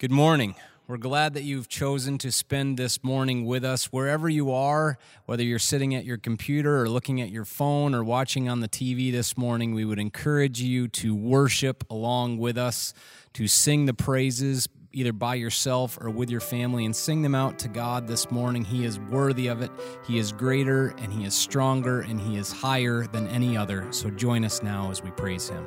Good morning. We're glad that you've chosen to spend this morning with us wherever you are, whether you're sitting at your computer or looking at your phone or watching on the TV this morning. We would encourage you to worship along with us, to sing the praises either by yourself or with your family and sing them out to God this morning. He is worthy of it. He is greater and He is stronger and He is higher than any other. So join us now as we praise Him.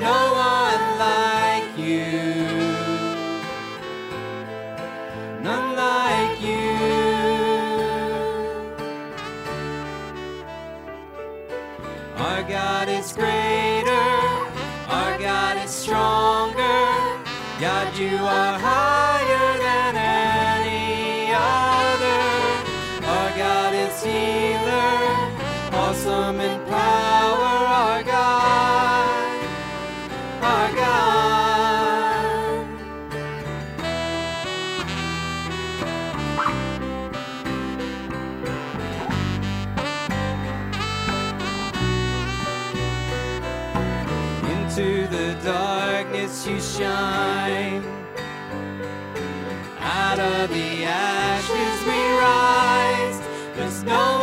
No one like you. None like you. Our God is greater. Our God is stronger. God, you are higher no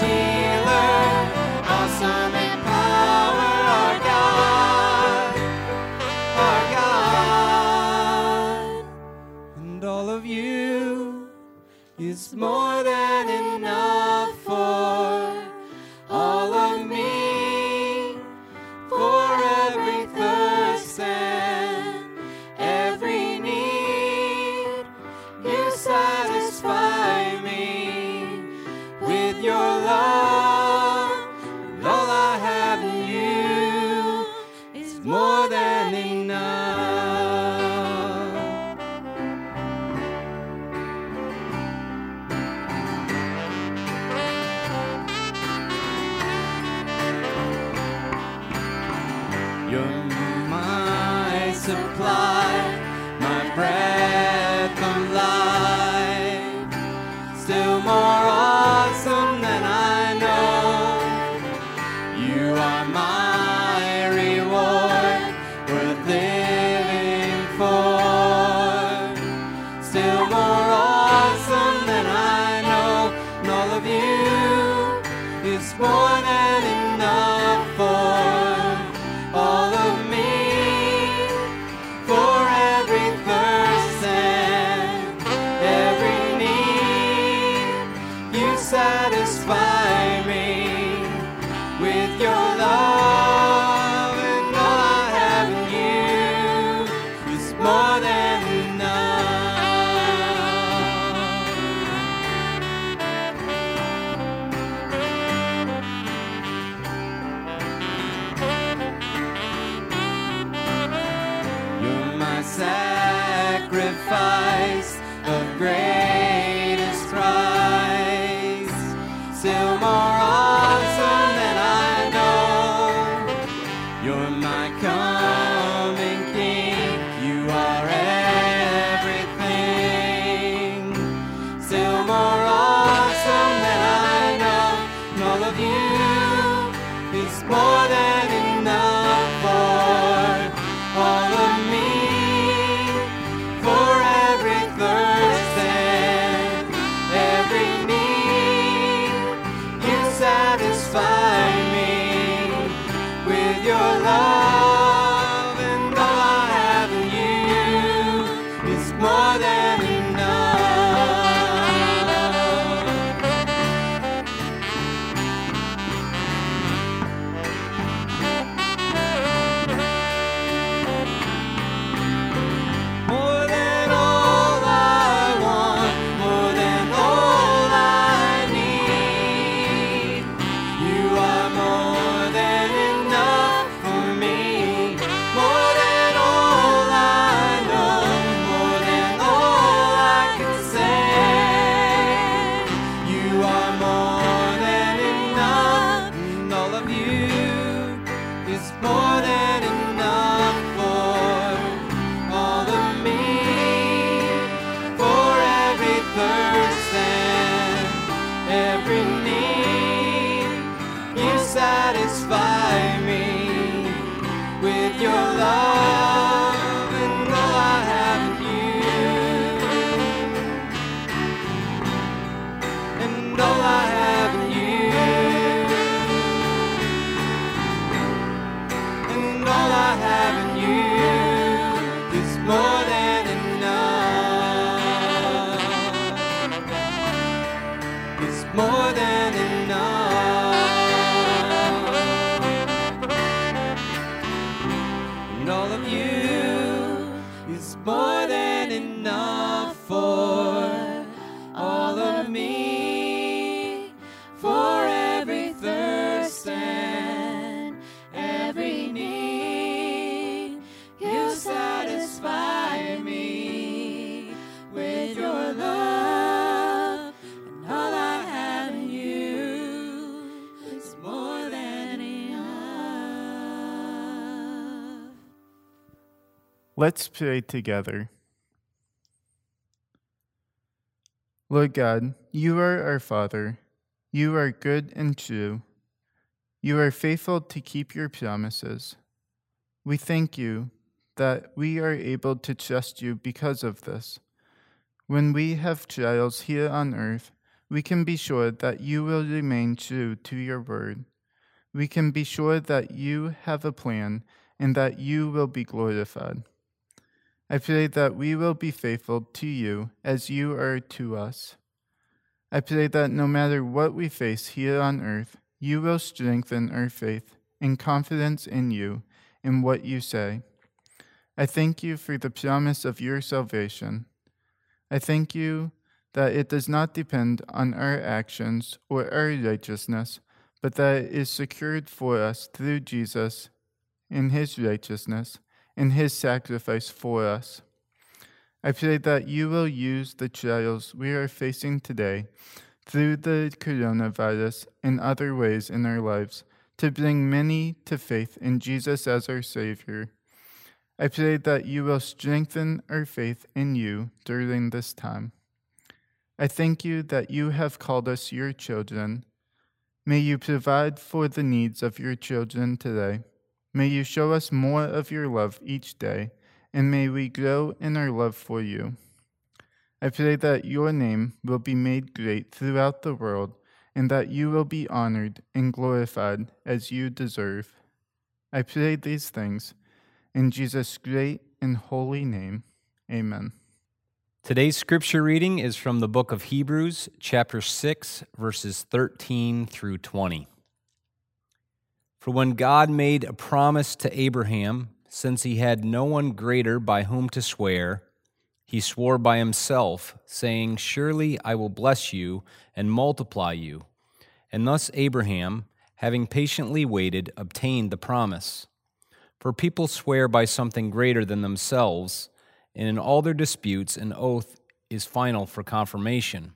God Let's pray together. Lord God, you are our Father. You are good and true. You are faithful to keep your promises. We thank you that we are able to trust you because of this. When we have trials here on earth, we can be sure that you will remain true to your word. We can be sure that you have a plan and that you will be glorified. I pray that we will be faithful to you as you are to us. I pray that no matter what we face here on earth, you will strengthen our faith and confidence in you and what you say. I thank you for the promise of your salvation. I thank you that it does not depend on our actions or our righteousness, but that it is secured for us through Jesus in his righteousness and his sacrifice for us. I pray that you will use the trials we are facing today through the coronavirus and other ways in our lives to bring many to faith in Jesus as our Savior. I pray that you will strengthen our faith in you during this time. I thank you that you have called us your children. May you provide for the needs of your children today. May you show us more of your love each day, and may we grow in our love for you. I pray that your name will be made great throughout the world and that you will be honored and glorified as you deserve. I pray these things in Jesus' great and holy name. Amen. Today's scripture reading is from the book of Hebrews, chapter 6, verses 13 through 20. For when God made a promise to Abraham, since he had no one greater by whom to swear, he swore by himself, saying, Surely I will bless you and multiply you. And thus Abraham, having patiently waited, obtained the promise. For people swear by something greater than themselves, and in all their disputes, an oath is final for confirmation.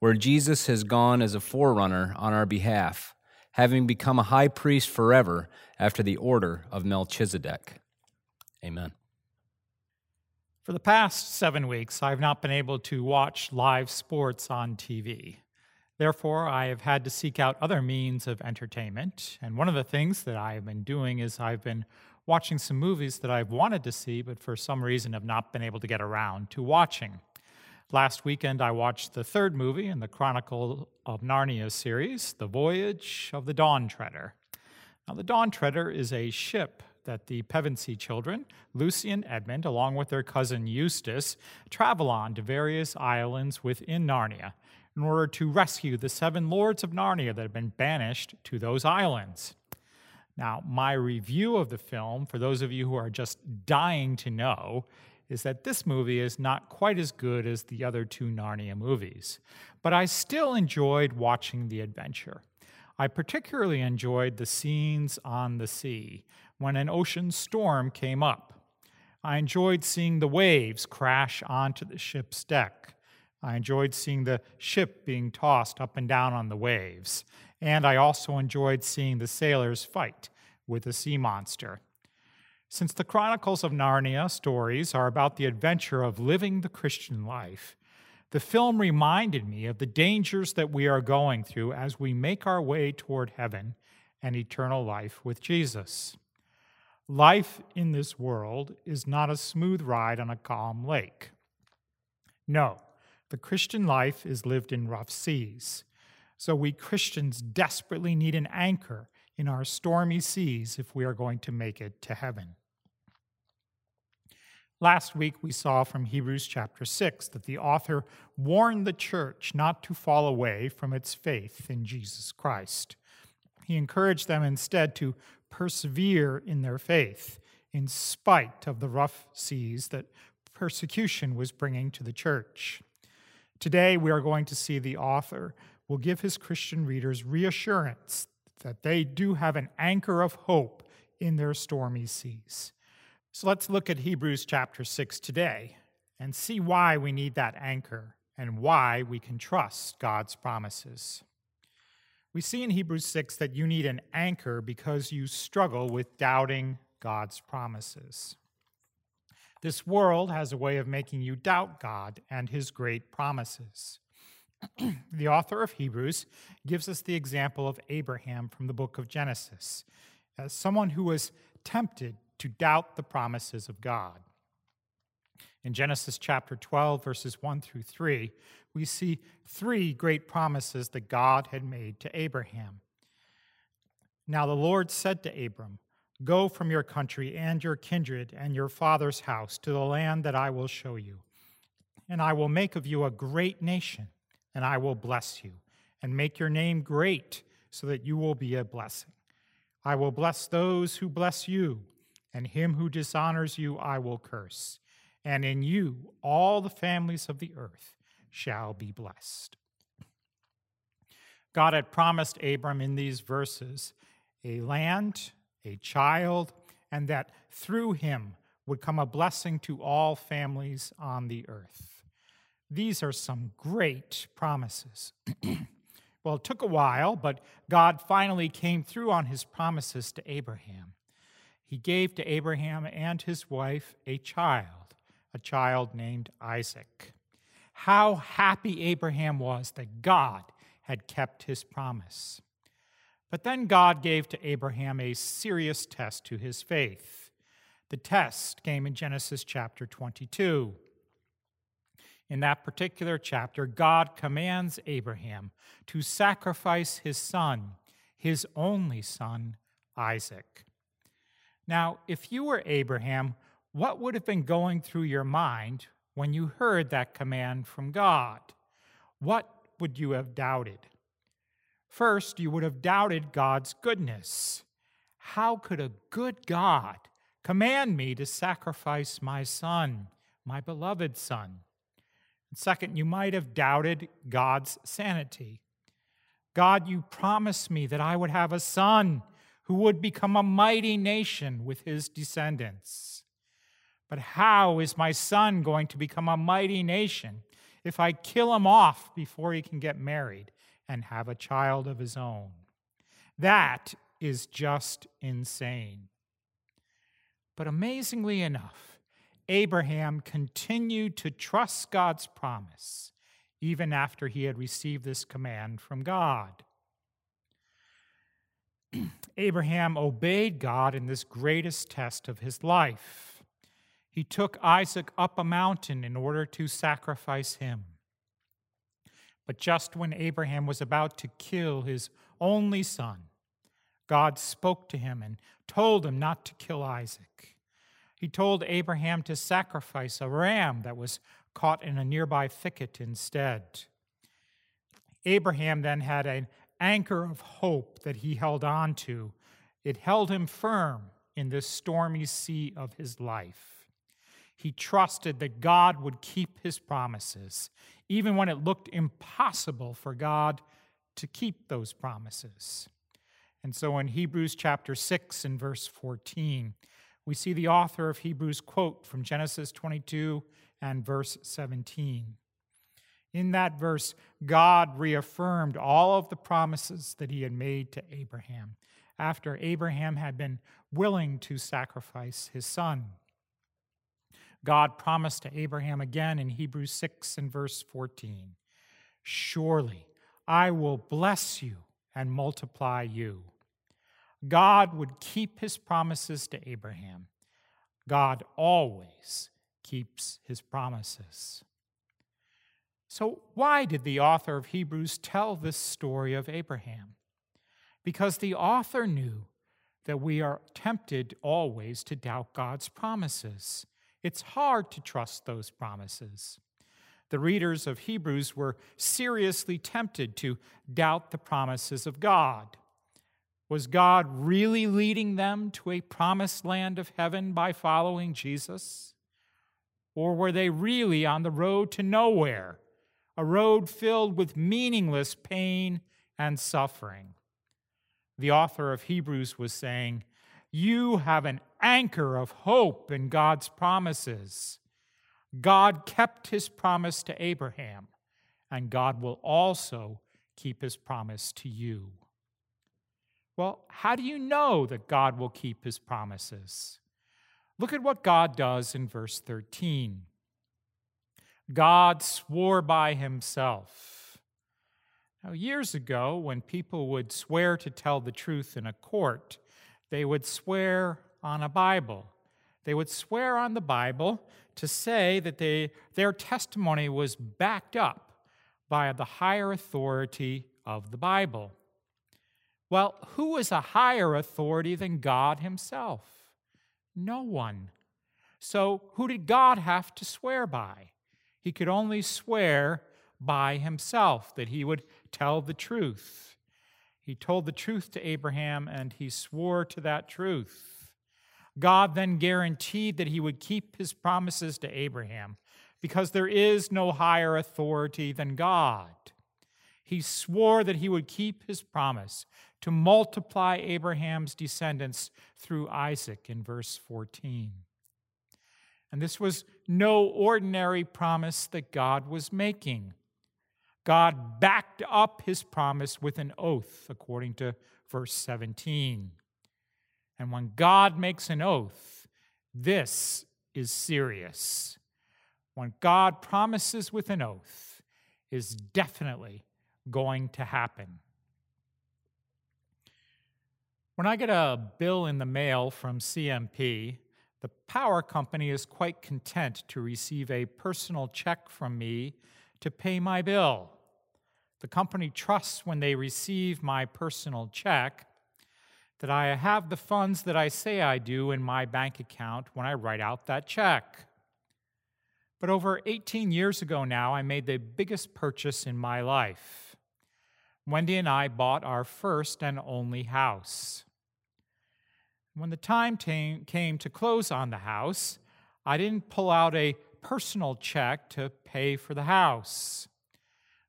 where Jesus has gone as a forerunner on our behalf, having become a high priest forever after the order of Melchizedek. Amen. For the past seven weeks, I've not been able to watch live sports on TV. Therefore, I have had to seek out other means of entertainment. And one of the things that I have been doing is I've been watching some movies that I've wanted to see, but for some reason have not been able to get around to watching. Last weekend, I watched the third movie in the Chronicle of Narnia series, The Voyage of the Dawn Treader. Now, the Dawn Treader is a ship that the Pevensie children, Lucy and Edmund, along with their cousin Eustace, travel on to various islands within Narnia in order to rescue the seven lords of Narnia that have been banished to those islands. Now, my review of the film, for those of you who are just dying to know, is that this movie is not quite as good as the other two Narnia movies, but I still enjoyed watching the adventure. I particularly enjoyed the scenes on the sea when an ocean storm came up. I enjoyed seeing the waves crash onto the ship's deck. I enjoyed seeing the ship being tossed up and down on the waves. And I also enjoyed seeing the sailors fight with the sea monster. Since the Chronicles of Narnia stories are about the adventure of living the Christian life, the film reminded me of the dangers that we are going through as we make our way toward heaven and eternal life with Jesus. Life in this world is not a smooth ride on a calm lake. No, the Christian life is lived in rough seas. So we Christians desperately need an anchor in our stormy seas if we are going to make it to heaven. Last week, we saw from Hebrews chapter 6 that the author warned the church not to fall away from its faith in Jesus Christ. He encouraged them instead to persevere in their faith in spite of the rough seas that persecution was bringing to the church. Today, we are going to see the author will give his Christian readers reassurance that they do have an anchor of hope in their stormy seas. So let's look at Hebrews chapter 6 today and see why we need that anchor and why we can trust God's promises. We see in Hebrews 6 that you need an anchor because you struggle with doubting God's promises. This world has a way of making you doubt God and his great promises. the author of Hebrews gives us the example of Abraham from the book of Genesis as someone who was tempted to doubt the promises of God. In Genesis chapter 12, verses 1 through 3, we see three great promises that God had made to Abraham. Now the Lord said to Abram, Go from your country and your kindred and your father's house to the land that I will show you. And I will make of you a great nation, and I will bless you, and make your name great, so that you will be a blessing. I will bless those who bless you, and him who dishonors you I will curse. And in you all the families of the earth shall be blessed. God had promised Abram in these verses a land, a child, and that through him would come a blessing to all families on the earth. These are some great promises. well, it took a while, but God finally came through on his promises to Abraham. He gave to Abraham and his wife a child, a child named Isaac. How happy Abraham was that God had kept his promise. But then God gave to Abraham a serious test to his faith. The test came in Genesis chapter 22. In that particular chapter, God commands Abraham to sacrifice his son, his only son, Isaac. Now, if you were Abraham, what would have been going through your mind when you heard that command from God? What would you have doubted? First, you would have doubted God's goodness. How could a good God command me to sacrifice my son, my beloved son? Second, you might have doubted God's sanity. God, you promised me that I would have a son who would become a mighty nation with his descendants. But how is my son going to become a mighty nation if I kill him off before he can get married and have a child of his own? That is just insane. But amazingly enough, Abraham continued to trust God's promise even after he had received this command from God. Abraham obeyed God in this greatest test of his life. He took Isaac up a mountain in order to sacrifice him. But just when Abraham was about to kill his only son, God spoke to him and told him not to kill Isaac. He told Abraham to sacrifice a ram that was caught in a nearby thicket instead. Abraham then had an anchor of hope that he held on to. It held him firm in this stormy sea of his life. He trusted that God would keep his promises, even when it looked impossible for God to keep those promises. And so in Hebrews chapter 6 and verse 14, we see the author of Hebrews quote from Genesis 22 and verse 17. In that verse, God reaffirmed all of the promises that he had made to Abraham after Abraham had been willing to sacrifice his son. God promised to Abraham again in Hebrews 6 and verse 14 Surely I will bless you and multiply you. God would keep his promises to Abraham. God always keeps his promises. So, why did the author of Hebrews tell this story of Abraham? Because the author knew that we are tempted always to doubt God's promises. It's hard to trust those promises. The readers of Hebrews were seriously tempted to doubt the promises of God. Was God really leading them to a promised land of heaven by following Jesus? Or were they really on the road to nowhere? A road filled with meaningless pain and suffering. The author of Hebrews was saying, You have an anchor of hope in God's promises. God kept his promise to Abraham, and God will also keep his promise to you. Well, how do you know that God will keep his promises? Look at what God does in verse 13. God swore by himself. Now, years ago, when people would swear to tell the truth in a court, they would swear on a Bible. They would swear on the Bible to say that they, their testimony was backed up by the higher authority of the Bible. Well, who is a higher authority than God Himself? No one. So, who did God have to swear by? He could only swear by himself that he would tell the truth. He told the truth to Abraham and he swore to that truth. God then guaranteed that he would keep his promises to Abraham because there is no higher authority than God. He swore that he would keep his promise to multiply Abraham's descendants through Isaac in verse 14. And this was no ordinary promise that God was making. God backed up his promise with an oath, according to verse 17. And when God makes an oath, this is serious. When God promises with an oath, is definitely going to happen. When I get a bill in the mail from CMP, the power company is quite content to receive a personal check from me to pay my bill. The company trusts when they receive my personal check that I have the funds that I say I do in my bank account when I write out that check. But over 18 years ago now, I made the biggest purchase in my life. Wendy and I bought our first and only house. When the time came to close on the house, I didn't pull out a personal check to pay for the house.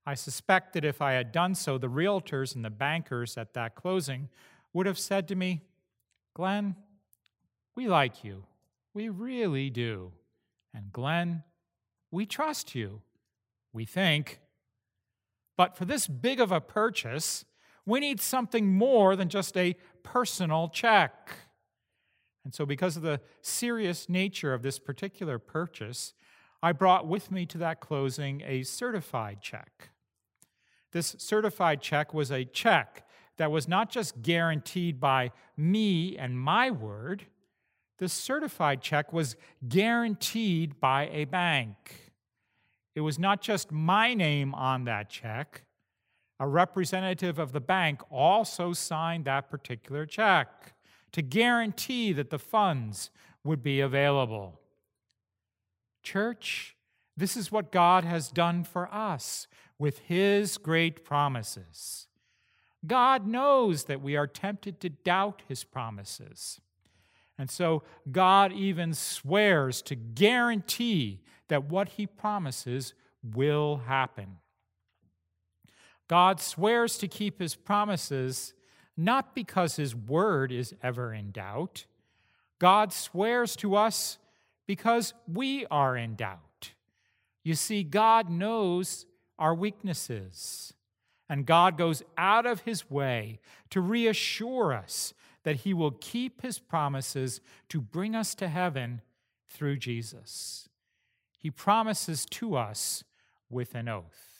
I suspect that if I had done so, the realtors and the bankers at that closing would have said to me, Glenn, we like you. We really do. And Glenn, we trust you. We think. But for this big of a purchase, we need something more than just a personal check. And so, because of the serious nature of this particular purchase, I brought with me to that closing a certified check. This certified check was a check that was not just guaranteed by me and my word, the certified check was guaranteed by a bank. It was not just my name on that check, a representative of the bank also signed that particular check to guarantee that the funds would be available. Church, this is what God has done for us with His great promises. God knows that we are tempted to doubt His promises. And so God even swears to guarantee that what He promises will happen. God swears to keep His promises not because his word is ever in doubt. God swears to us because we are in doubt. You see, God knows our weaknesses, and God goes out of his way to reassure us that he will keep his promises to bring us to heaven through Jesus. He promises to us with an oath.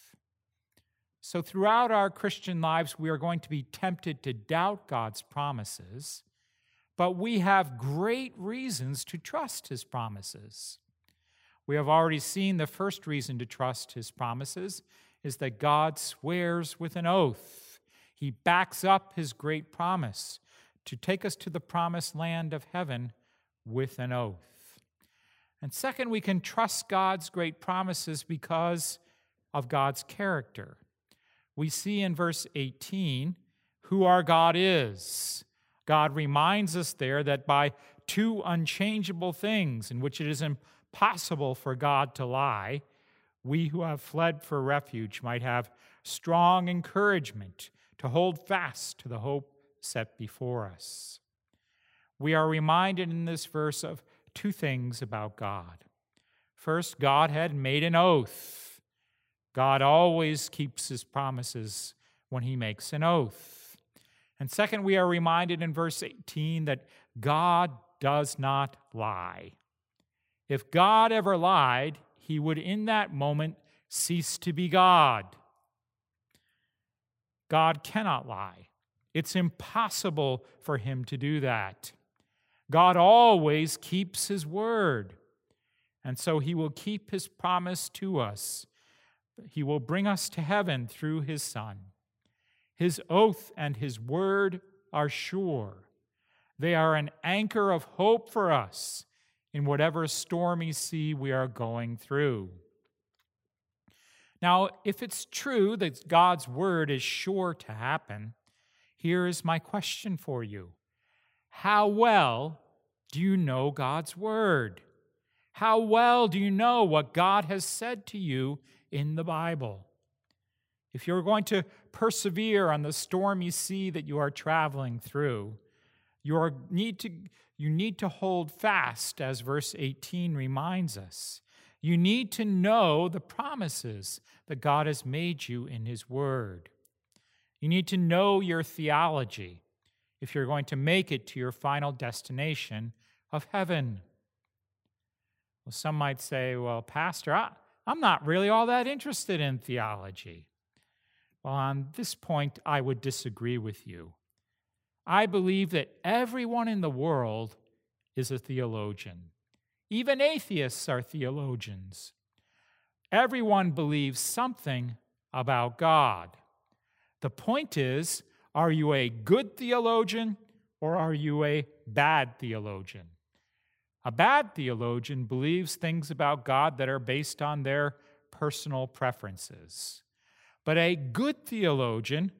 So, throughout our Christian lives, we are going to be tempted to doubt God's promises, but we have great reasons to trust His promises. We have already seen the first reason to trust His promises is that God swears with an oath. He backs up His great promise to take us to the promised land of heaven with an oath. And second, we can trust God's great promises because of God's character we see in verse 18 who our God is. God reminds us there that by two unchangeable things in which it is impossible for God to lie, we who have fled for refuge might have strong encouragement to hold fast to the hope set before us. We are reminded in this verse of two things about God. First, God had made an oath God always keeps his promises when he makes an oath. And second, we are reminded in verse 18 that God does not lie. If God ever lied, he would in that moment cease to be God. God cannot lie. It's impossible for him to do that. God always keeps his word. And so he will keep his promise to us he will bring us to heaven through his Son. His oath and his word are sure. They are an anchor of hope for us in whatever stormy sea we are going through. Now, if it's true that God's word is sure to happen, here is my question for you How well do you know God's Word? How well do you know what God has said to you in the Bible? If you're going to persevere on the stormy sea that you are traveling through, you, are, need to, you need to hold fast, as verse 18 reminds us. You need to know the promises that God has made you in His Word. You need to know your theology if you're going to make it to your final destination of heaven. Well, some might say, well, Pastor, I, am not really all that interested in theology. Well, on this point, I would disagree with you. I believe that everyone in the world is a theologian. Even atheists are theologians. Everyone believes something about God. The point is are you a good theologian or are you a bad theologian? A bad theologian believes things about God that are based on their personal preferences. But a good theologian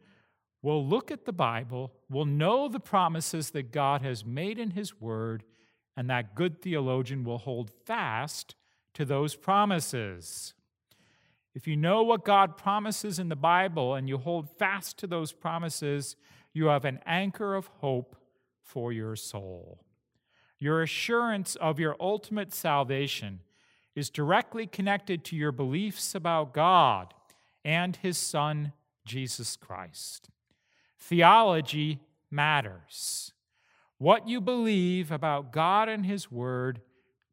will look at the Bible, will know the promises that God has made in His Word, and that good theologian will hold fast to those promises. If you know what God promises in the Bible and you hold fast to those promises, you have an anchor of hope for your soul. Your assurance of your ultimate salvation is directly connected to your beliefs about God and His Son, Jesus Christ. Theology matters. What you believe about God and His Word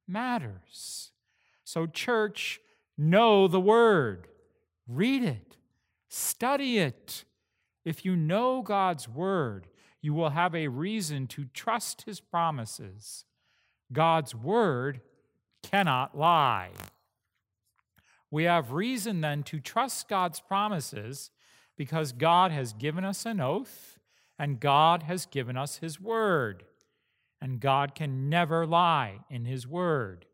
matters. So, church, know the Word, read it, study it. If you know God's Word, you will have a reason to trust His promises. God's Word cannot lie. We have reason then to trust God's promises because God has given us an oath and God has given us His word. And God can never lie in His word.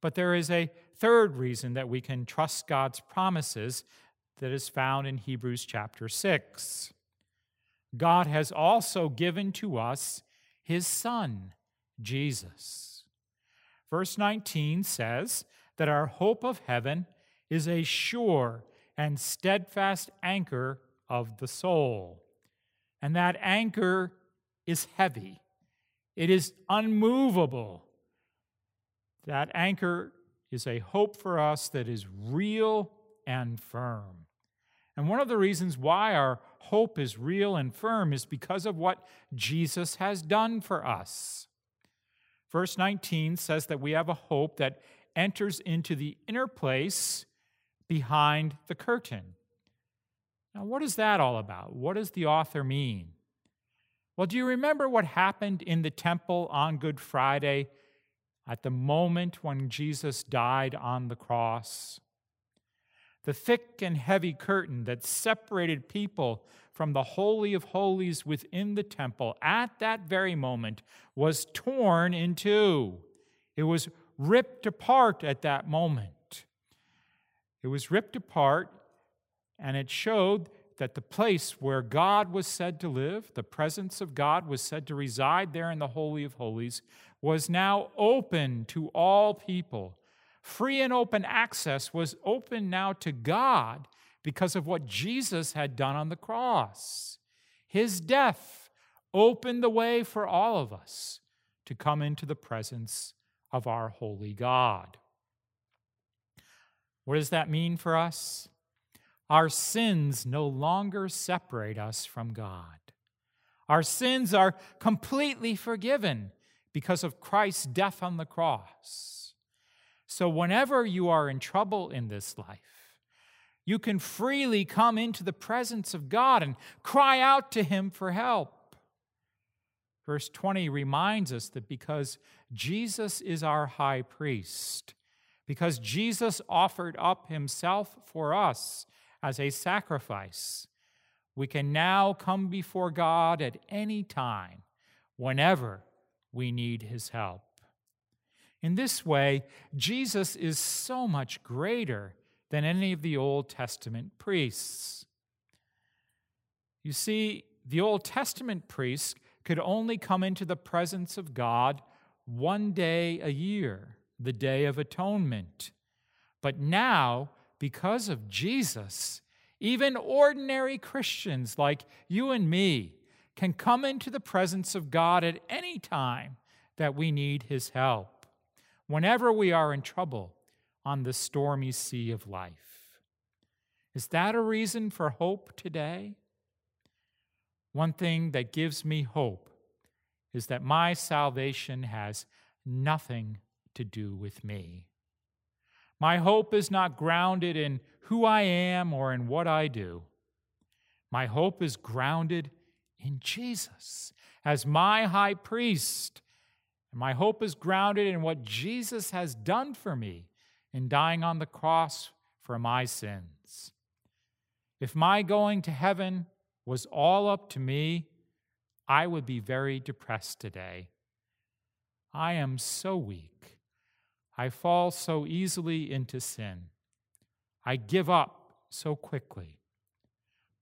But there is a third reason that we can trust God's promises that is found in Hebrews chapter 6. God has also given to us His Son, Jesus. Verse 19 says, that our hope of heaven is a sure and steadfast anchor of the soul. And that anchor is heavy, it is unmovable. That anchor is a hope for us that is real and firm. And one of the reasons why our hope is real and firm is because of what Jesus has done for us. Verse 19 says that we have a hope that enters into the inner place behind the curtain. Now, what is that all about? What does the author mean? Well, do you remember what happened in the temple on Good Friday at the moment when Jesus died on the cross? The thick and heavy curtain that separated people from the Holy of Holies within the temple at that very moment was torn in two. It was ripped apart at that moment. It was ripped apart, and it showed that the place where God was said to live, the presence of God was said to reside there in the Holy of Holies, was now open to all people. Free and open access was open now to God because of what Jesus had done on the cross. His death opened the way for all of us to come into the presence of our holy God. What does that mean for us? Our sins no longer separate us from God. Our sins are completely forgiven because of Christ's death on the cross. So, whenever you are in trouble in this life, you can freely come into the presence of God and cry out to Him for help. Verse 20 reminds us that because Jesus is our high priest, because Jesus offered up himself for us as a sacrifice, we can now come before God at any time, whenever we need his help. In this way, Jesus is so much greater than any of the Old Testament priests. You see, the Old Testament priests could only come into the presence of God one day a year, the Day of Atonement. But now, because of Jesus, even ordinary Christians like you and me can come into the presence of God at any time that we need His help, whenever we are in trouble on the stormy sea of life. Is that a reason for hope today? One thing that gives me hope is that my salvation has nothing to do with me. My hope is not grounded in who I am or in what I do. My hope is grounded in Jesus as my high priest. My hope is grounded in what Jesus has done for me in dying on the cross for my sins. If my going to heaven was all up to me, I would be very depressed today. I am so weak. I fall so easily into sin. I give up so quickly.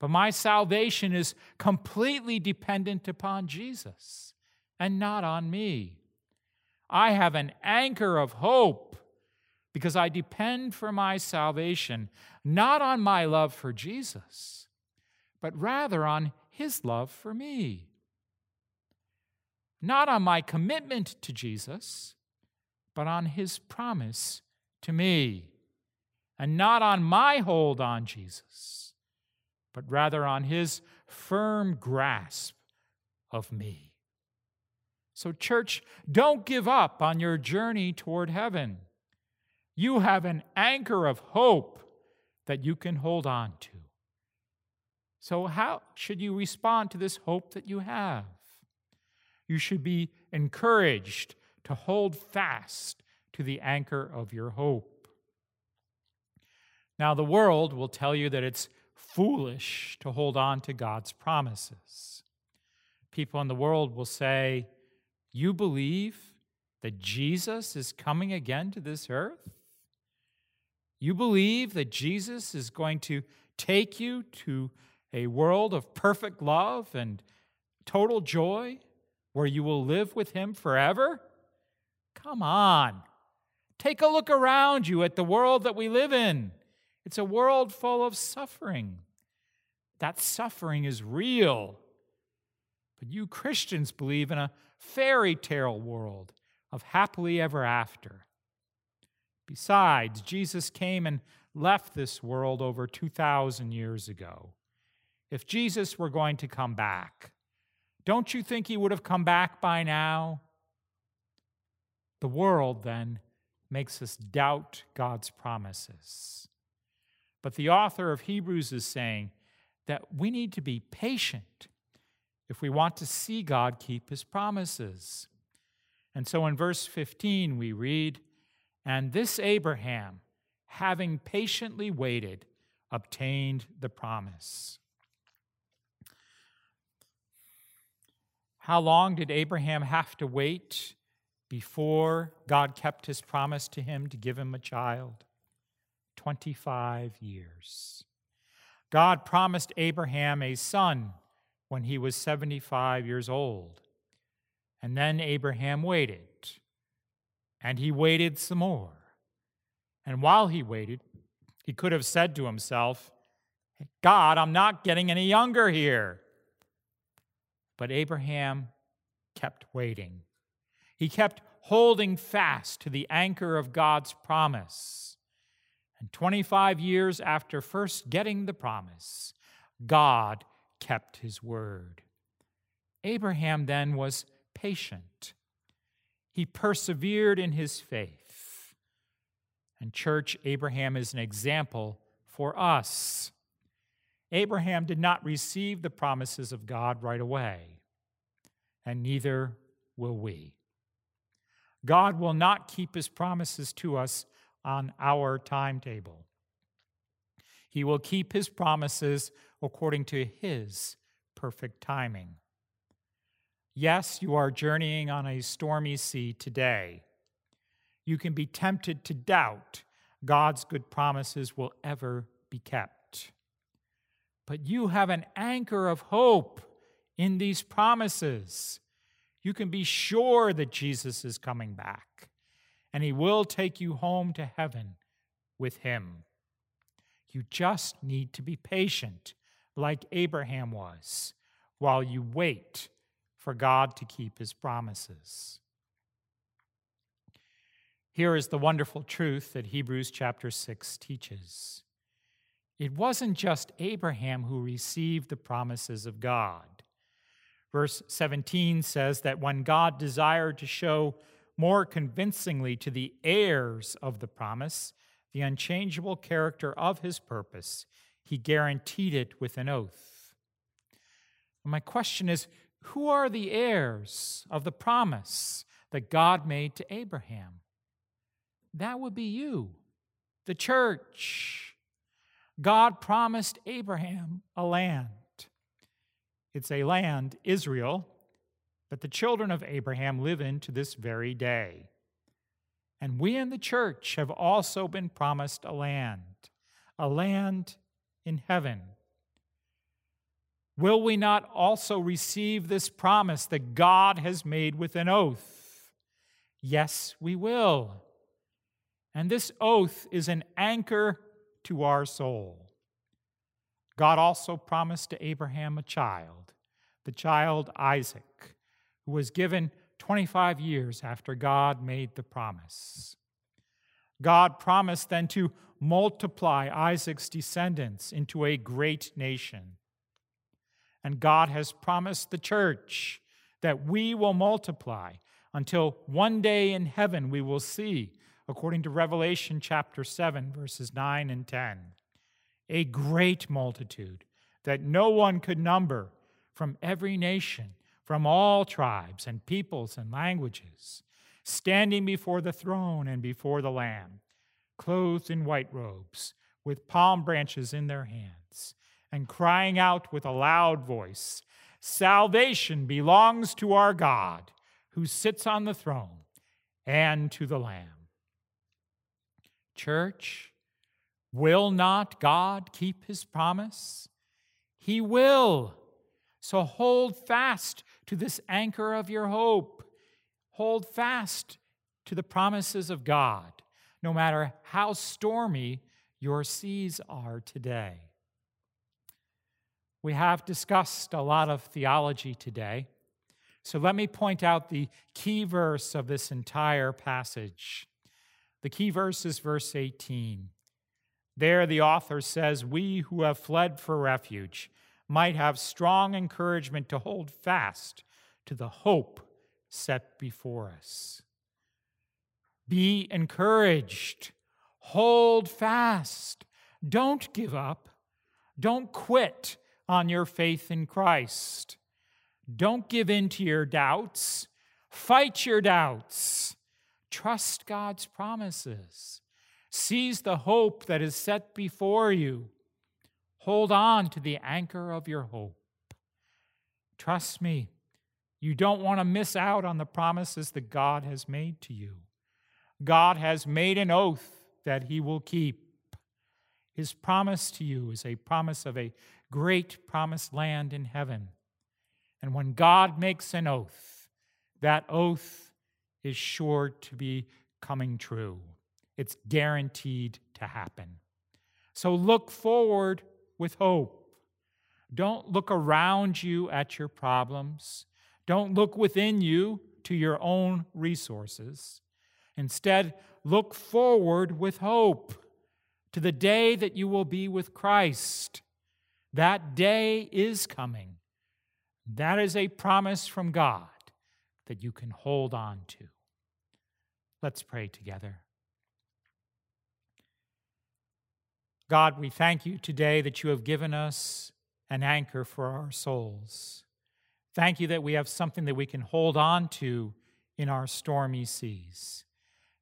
But my salvation is completely dependent upon Jesus and not on me. I have an anchor of hope because I depend for my salvation not on my love for Jesus, but rather on his love for me not on my commitment to Jesus, but on his promise to me, and not on my hold on Jesus, but rather on his firm grasp of me. So, church, don't give up on your journey toward heaven. You have an anchor of hope that you can hold on to. So, how should you respond to this hope that you have? you should be encouraged to hold fast to the anchor of your hope. Now, the world will tell you that it's foolish to hold on to God's promises. People in the world will say, You believe that Jesus is coming again to this earth? You believe that Jesus is going to take you to a world of perfect love and total joy? where you will live with him forever? Come on. Take a look around you at the world that we live in. It's a world full of suffering. That suffering is real. But you Christians believe in a fairy tale world of happily ever after. Besides, Jesus came and left this world over 2,000 years ago. If Jesus were going to come back, don't you think he would have come back by now? The world then makes us doubt God's promises. But the author of Hebrews is saying that we need to be patient if we want to see God keep his promises. And so in verse 15, we read, And this Abraham, having patiently waited, obtained the promise. How long did Abraham have to wait before God kept his promise to him to give him a child? 25 years. God promised Abraham a son when he was 75 years old. And then Abraham waited. And he waited some more. And while he waited, he could have said to himself, God, I'm not getting any younger here. But Abraham kept waiting. He kept holding fast to the anchor of God's promise. And 25 years after first getting the promise, God kept his word. Abraham then was patient. He persevered in his faith. And, church, Abraham is an example for us. Abraham did not receive the promises of God right away, and neither will we. God will not keep his promises to us on our timetable. He will keep his promises according to his perfect timing. Yes, you are journeying on a stormy sea today. You can be tempted to doubt God's good promises will ever be kept but you have an anchor of hope in these promises. You can be sure that Jesus is coming back, and he will take you home to heaven with him. You just need to be patient, like Abraham was, while you wait for God to keep his promises. Here is the wonderful truth that Hebrews chapter 6 teaches. It wasn't just Abraham who received the promises of God. Verse 17 says that when God desired to show more convincingly to the heirs of the promise the unchangeable character of his purpose, he guaranteed it with an oath. My question is who are the heirs of the promise that God made to Abraham? That would be you, the church. God promised Abraham a land. It's a land, Israel, that the children of Abraham live in to this very day. And we in the church have also been promised a land, a land in heaven. Will we not also receive this promise that God has made with an oath? Yes, we will. And this oath is an anchor to our soul. God also promised to Abraham a child, the child Isaac, who was given 25 years after God made the promise. God promised then to multiply Isaac's descendants into a great nation. And God has promised the church that we will multiply until one day in heaven we will see according to Revelation chapter 7, verses 9 and 10. A great multitude that no one could number from every nation, from all tribes and peoples and languages, standing before the throne and before the Lamb, clothed in white robes, with palm branches in their hands, and crying out with a loud voice Salvation belongs to our God, who sits on the throne, and to the Lamb. Church, will not God keep his promise? He will. So hold fast to this anchor of your hope. Hold fast to the promises of God, no matter how stormy your seas are today. We have discussed a lot of theology today, so let me point out the key verse of this entire passage. The key verse is verse 18. There, the author says, We who have fled for refuge might have strong encouragement to hold fast to the hope set before us. Be encouraged. Hold fast. Don't give up. Don't quit on your faith in Christ. Don't give in to your doubts. Fight your doubts. Trust God's promises. Seize the hope that is set before you. Hold on to the anchor of your hope. Trust me, you don't want to miss out on the promises that God has made to you. God has made an oath that he will keep. His promise to you is a promise of a great promised land in heaven. And when God makes an oath, that oath is sure to be coming true. It's guaranteed to happen. So look forward with hope. Don't look around you at your problems. Don't look within you to your own resources. Instead, look forward with hope to the day that you will be with Christ. That day is coming. That is a promise from God that you can hold on to. Let's pray together. God, we thank you today that you have given us an anchor for our souls. Thank you that we have something that we can hold on to in our stormy seas.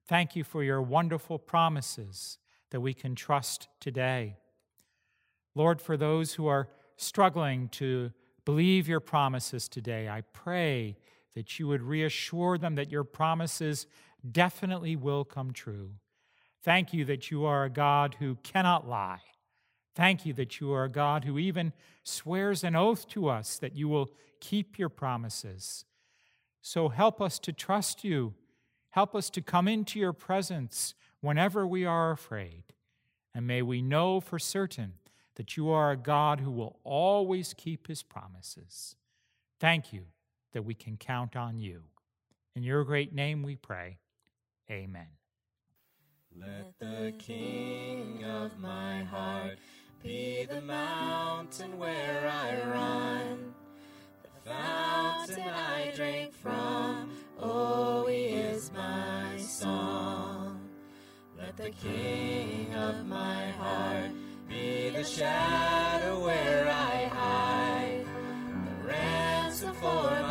Thank you for your wonderful promises that we can trust today. Lord, for those who are struggling to believe your promises today, I pray that you would reassure them that your promises definitely will come true. Thank you that you are a God who cannot lie. Thank you that you are a God who even swears an oath to us that you will keep your promises. So help us to trust you. Help us to come into your presence whenever we are afraid. And may we know for certain that you are a God who will always keep his promises. Thank you that we can count on you. In your great name we pray. Amen. Let the King of my heart be the mountain where I run, the fountain I drink from. Oh, he is my song. Let the King of my heart be the shadow where I hide, the ransom for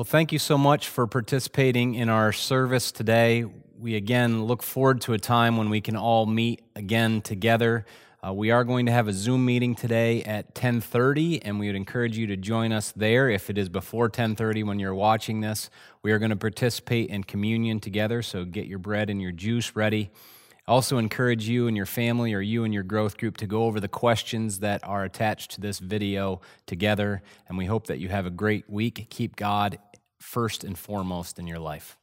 Well, thank you so much for participating in our service today. We again look forward to a time when we can all meet again together. Uh, we are going to have a Zoom meeting today at 10:30, and we would encourage you to join us there. If it is before 10:30 when you're watching this, we are going to participate in communion together. So get your bread and your juice ready. Also, encourage you and your family, or you and your growth group, to go over the questions that are attached to this video together. And we hope that you have a great week. Keep God first and foremost in your life?